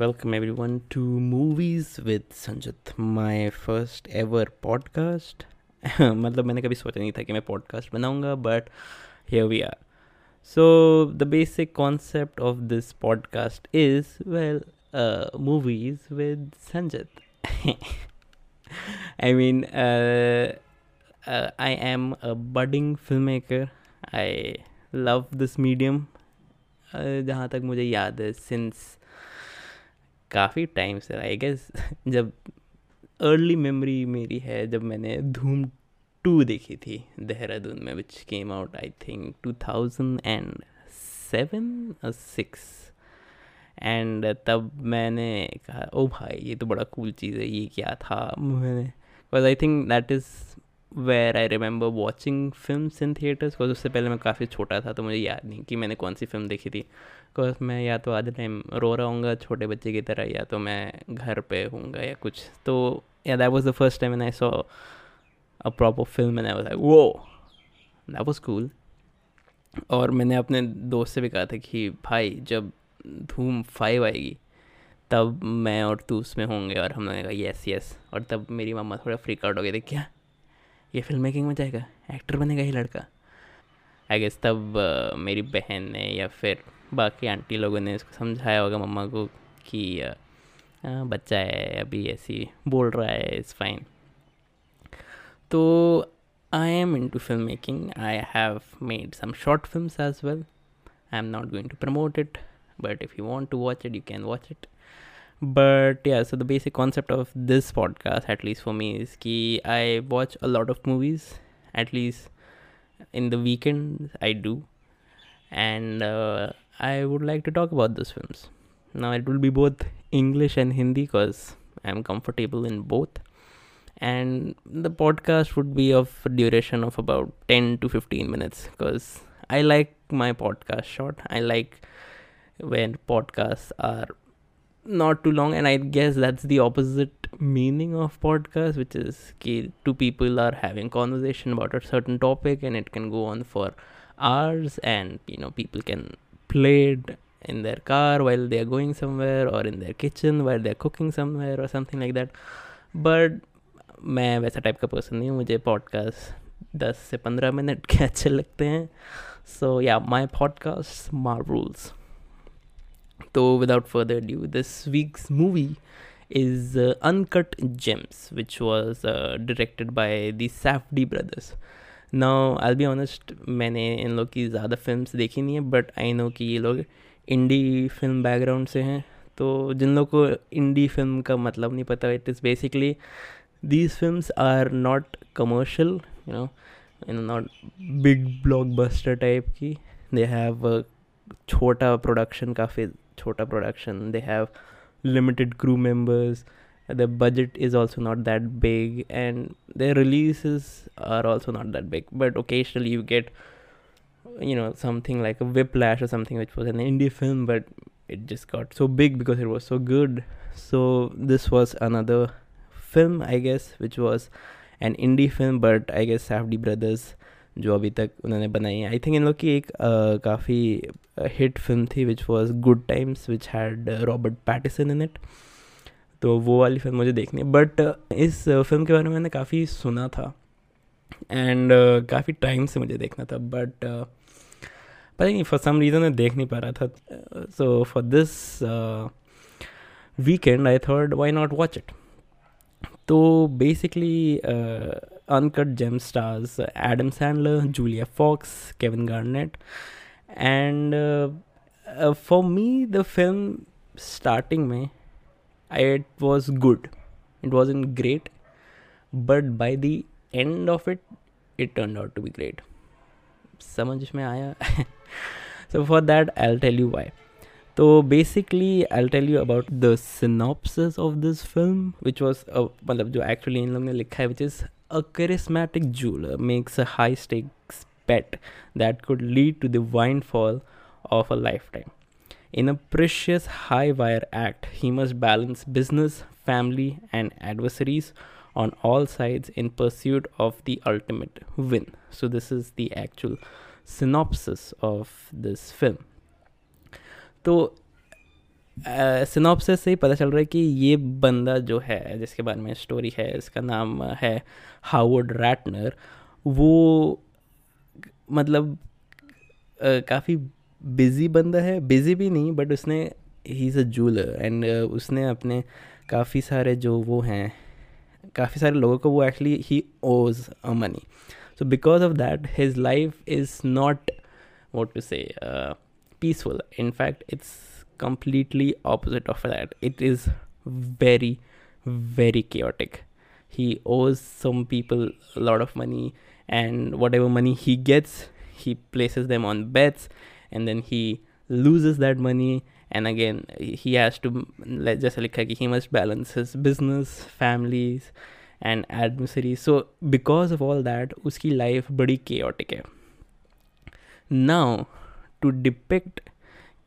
Welcome every everyone to movies with Sanjat my first ever podcast मतलब मैंने कभी सोचा नहीं था कि मैं पॉडकास्ट बनाऊँगा but hey we are so the basic concept of this podcast is well movies with Sanjat I mean I am a budding filmmaker I love this medium जहाँ तक मुझे याद है सिंस काफ़ी टाइम से आई गेस जब early memory मेरी है, जब मैंने धूम टू देखी थी, देहरादून में which came out I think two thousand and seven six and तब मैंने कहा, ओ भाई, ये तो बड़ा कूल चीज़ है, ये क्या था? मैंने because I think that is where I remember watching film in theatres because उससे पहले मैं काफ़ी छोटा था तो मुझे याद नहीं कि मैंने कौन सी फ़िल्म देखी थी बिकॉज़ मैं या तो आधे टाइम रो रहा हूँ छोटे बच्चे की तरह या तो मैं घर पे हूँगा या कुछ। तो या that was the first time I saw a proper film and I वो दैट वाज कूल और मैंने अपने दोस्त से भी कहा था कि भाई जब धूम फाइव आएगी तब मैं और तू उसमें होंगे। और हमने कहा येस येस और तब मेरी मम्मा थोड़ा फ्रीक आउट हो गई थी क्या ये फ़िल्म मेकिंग में जाएगा? एक्टर बनेगा ये लड़का? आई गेस तब uh, मेरी बहन ने या फिर बाकी आंटी लोगों ने इसको समझाया होगा मम्मा को कि बच्चा है अभी ऐसी बोल रहा है इट्स फाइन तो I am into film making I have made some short film as well I am not going to promote it but if you want to watch it you can watch it so the basic concept of this podcast at least for me is ki i watch a lot of movies at least in the weekend i do. And uh, i would like to talk about those films. Now it will be both english and hindi because i'm comfortable in both. And the podcast would be of duration of about 10 to 15 minutes because i like my podcast short. I like when podcasts are not too long and i guess that's the opposite meaning of podcast which is two people are having conversation about a certain topic and it can go on for hours and you know people can play it in their car while they are going somewhere or in their kitchen while they're cooking somewhere or something like that but मैं वैसा type का person नहीं हूँ मुझे podcast दस से पंद्रह minute के अच्छे लगते हैं so yeah my podcast my rules So, without further ado, this week's movie is uh, Uncut Gems, which was uh, directed by the now I be honest मैंने इन लोग की ज़्यादा फिल्म्स देखी नहीं है बट आई नो कि ये लोग इंडी फ़िल्म बैकग्राउंड से हैं। तो जिन लोग को इंडी फ़िल्म का मतलब नहीं पता it is basically these films are not commercial you know not big blockbuster type की। दे हैव छोटा प्रोडक्शन काफ़ी छोटा production they have limited crew members the budget is also not that big and their releases are also not that big but occasionally you get you know something like a whiplash or something which was an indie film but it just got so big because it was so good so this was another film i guess which was an indie film but i guess safdie brothers जो अभी तक उन्होंने बनाई है I think in लोग की एक काफ़ी हिट फिल्म थी which was Good Times which had Robert Pattinson in it तो वो वाली फ़िल्म मुझे देखनी है। बट इस फ़िल्म के बारे में मैंने काफ़ी सुना था। एंड uh, काफ़ी टाइम से मुझे देखना था। बट uh, पता नहीं फॉर सम रीज़न मैं देख नहीं पा रहा था। So for this weekend I thought why not watch it तो basically Uncut Gem stars Adam Sandler, Julia Fox Kevin Garnett, and for me the film starting me, it was good. It wasn't great, but by the end of it, it turned out to be great. समझ में आया so for that i'll tell you why so basically i'll tell you about the synopsis of this film which was uh, मतलब जो actually इन लोग ने लिखा है which is a charismatic jeweler makes a high stakes bet that could lead to the windfall of a lifetime. In a precious high wire act, he must balance business, family, and adversaries on all sides in pursuit of the ultimate win. So, this is the actual synopsis of this film. So, synopsis से ही पता चल रहा है कि ये बंदा जो है जिसके बारे में स्टोरी है इसका नाम है हावर्ड रैटनर वो मतलब काफ़ी बिज़ी बंदा है बिज़ी भी नहीं बट उसने he is a jeweller and उसने अपने काफ़ी सारे जो वो हैं, काफ़ी सारे लोगों को वो actually he owes a money so because of that his life is not what to say peaceful in fact it's completely opposite of that it is very very chaotic he owes some people lot of money and whatever money he gets he places them on bets and then he loses that money. And again, he has to let's just like he must balance his business, families and एडमिसरी so because of all that उसकी life बड़ी chaotic है. Now to depict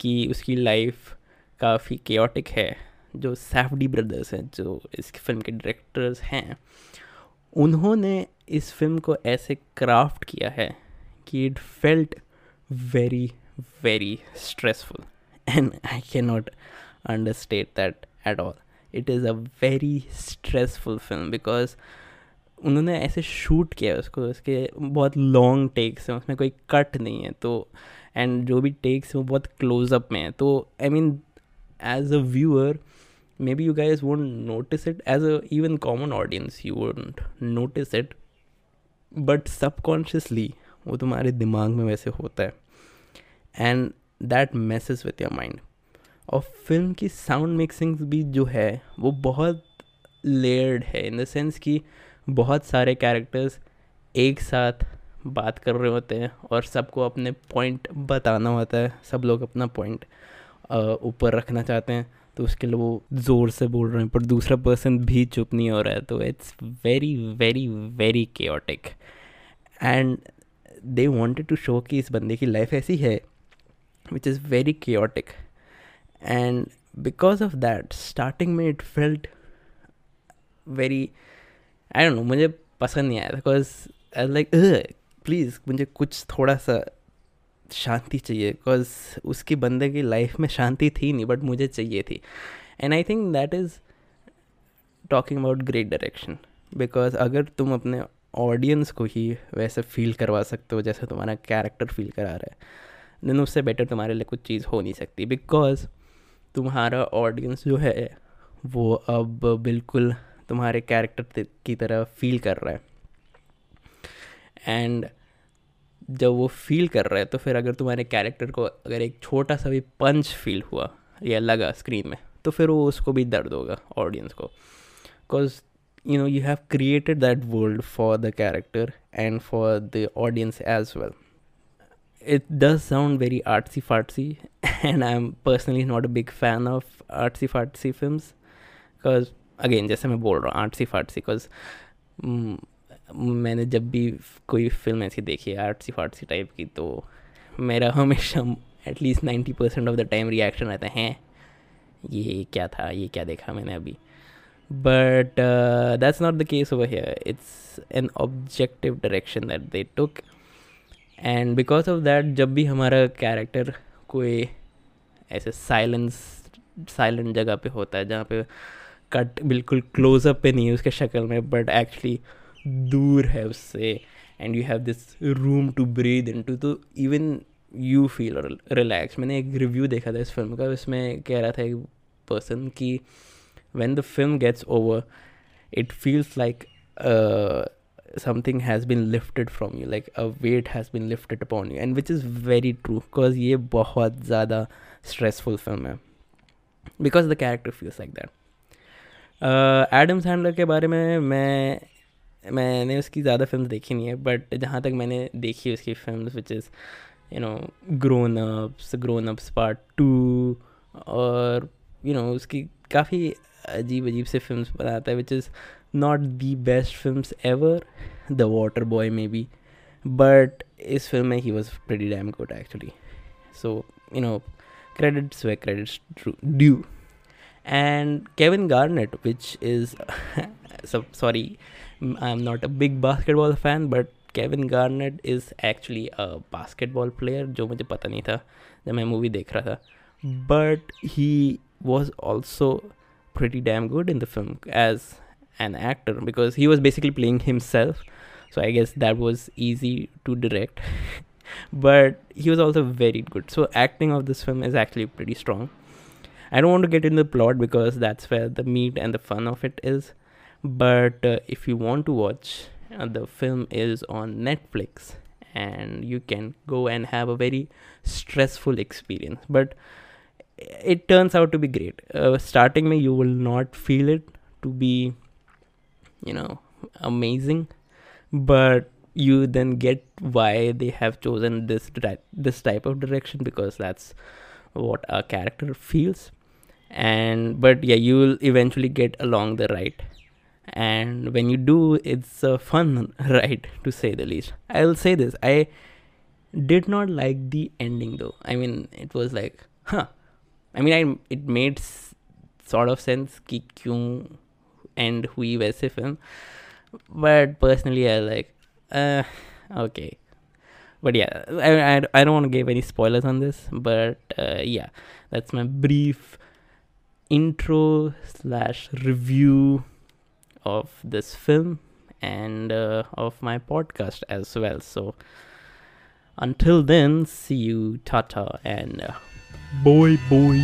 कि उसकी life काफ़ी chaotic है, जो सैफडी brothers हैं, जो इस फ़िल्म के डायरेक्टर्स हैं, उन्होंने इस फ़िल्म को ऐसे क्राफ्ट किया है कि it felt very stressful and I can not understate that at all it is a very stressful film because उन्होंने ऐसे शूट किया है उसको, उसके बहुत लॉन्ग टेक्स हैं, उसमें कोई कट नहीं है तो एंड जो भी टेक्स हैं वो बहुत क्लोजअप में है तो I mean as a viewer may be you guys won't notice it as a even common audience you won't notice it but subconsciously वो तुम्हारे दिमाग में वैसे होता है। And that message with your mind और फ़िल्म की साउंड मिक्सिंग भी जो है, वो बहुत लेयर्ड है इन द सेंस कि बहुत सारे कैरेक्टर्स एक साथ बात कर रहे होते हैं और सबको अपने पॉइंट बताना होता है, सब लोग अपना पॉइंट ऊपर रखना चाहते हैं तो उसके लिए वो ज़ोर से बोल रहे हैं, पर दूसरा पर्सन भी चुप नहीं हो रहा है तो it's very very very chaotic and they wanted to show कि इस बंदे की लाइफ ऐसी है which is very chaotic and because of that, starting में it felt very, I don't know, मुझे पसंद नहीं आया बिकॉज़ आई लाइक प्लीज़ मुझे कुछ थोड़ा सा शांति चाहिए बिकॉज़ उसकी बंदे की लाइफ में शांति थी नहीं बट मुझे चाहिए थी. And I think that is talking about great direction because अगर तुम अपने ऑडियंस को ही वैसे फील करवा सकते हो जैसे तुम्हारा कैरेक्टर फील करा रहा है देन उससे बेटर तुम्हारे लिए कुछ चीज़ हो नहीं सकती। बिकॉज़ तुम्हारा ऑडियंस जो है, वो अब बिल्कुल तुम्हारे कैरेक्टर की तरह फील कर रहा है। एंड जब वो फील कर रहा है तो फिर अगर तुम्हारे कैरेक्टर को अगर एक छोटा सा भी पंच फील हुआ, या लगा स्क्रीन में तो फिर वो उसको भी दर्द होगा ऑडियंस को। Because you know you have created that world for the character and for the audience as well it does sound very artsy fartsy, and I'm personally not a big fan of artsy fartsy films because again जैसे मैं बोल रहा हूँ आर्ट्सी fartsy because मैंने जब भी कोई film ऐसी देखी है आर्ट्सी फार्टसी टाइप की तो मेरा हमेशा at least ninety percent of the time reaction रहता है ये क्या था ये क्या देखा मैंने अभी? But that's not the case over here it's an objective direction that they took and because of that जब भी हमारा कैरेक्टर कोई ऐसे साइलेंस साइलेंट जगह पे होता है, जहाँ पे कट बिल्कुल क्लोजअप पे नहीं है उसके शक्ल में बट एक्चुअली दूर है उससे and you have this room to breathe in too तो इवन यू फील रिलैक्स मैंने एक रिव्यू देखा था इस फ़िल्म का, उसमें कह रहा था एक पर्सन कि when the film gets over it feels like something has been lifted from you like a weight has been lifted upon you and which is very true because ये बहुत ज़्यादा stressful film है because the character feels like that Adam uh, Sandler के बारे में मैं मैंने उसकी ज़्यादा फिल्म देखी नहीं है बट जहाँ तक मैंने देखी उसकी film which is you know Grown Ups Grown Ups part two और यू you नो know, उसकी काफ़ी अजीब अजीब से फ़िल्म बनाता है which is not the best film ever the Water Boy may be but इस फ़िल्म में he was pretty damn good actually so you know credits where credits due and Kevin Garnett which is sorry I am not a big basketball fan but Kevin Garnett is actually a basketball player जो मुझे पता नहीं था, जब मैं movie देख रहा था. But he was also pretty damn good in the film as an actor because he was basically playing himself. So i guess that was easy to direct. But he was also very good. So acting of this film is actually pretty strong. I don't want to get into the plot because that's where the meat and the fun of it is. But uh, if you want to watch uh, the film is on netflix and you can go and have a very stressful experience. But it turns out to be great. Uh, starting me you will not feel it to be you know amazing but you then get why they have chosen this this type of direction because that's what a character feels. And but yeah you will eventually get along the ride. And when you do it's a fun ride to say the least. I'll say this i did not like the ending though. I mean it was like huh i mean i it made s- sort of sense ki kyun end hui वैसे but personally i like uh okay. But yeah I don't want to give any spoilers on this but uh, yeah. That's my brief intro slash review of this film and uh, of my podcast as well. So until then see you. Tata and uh, boy boy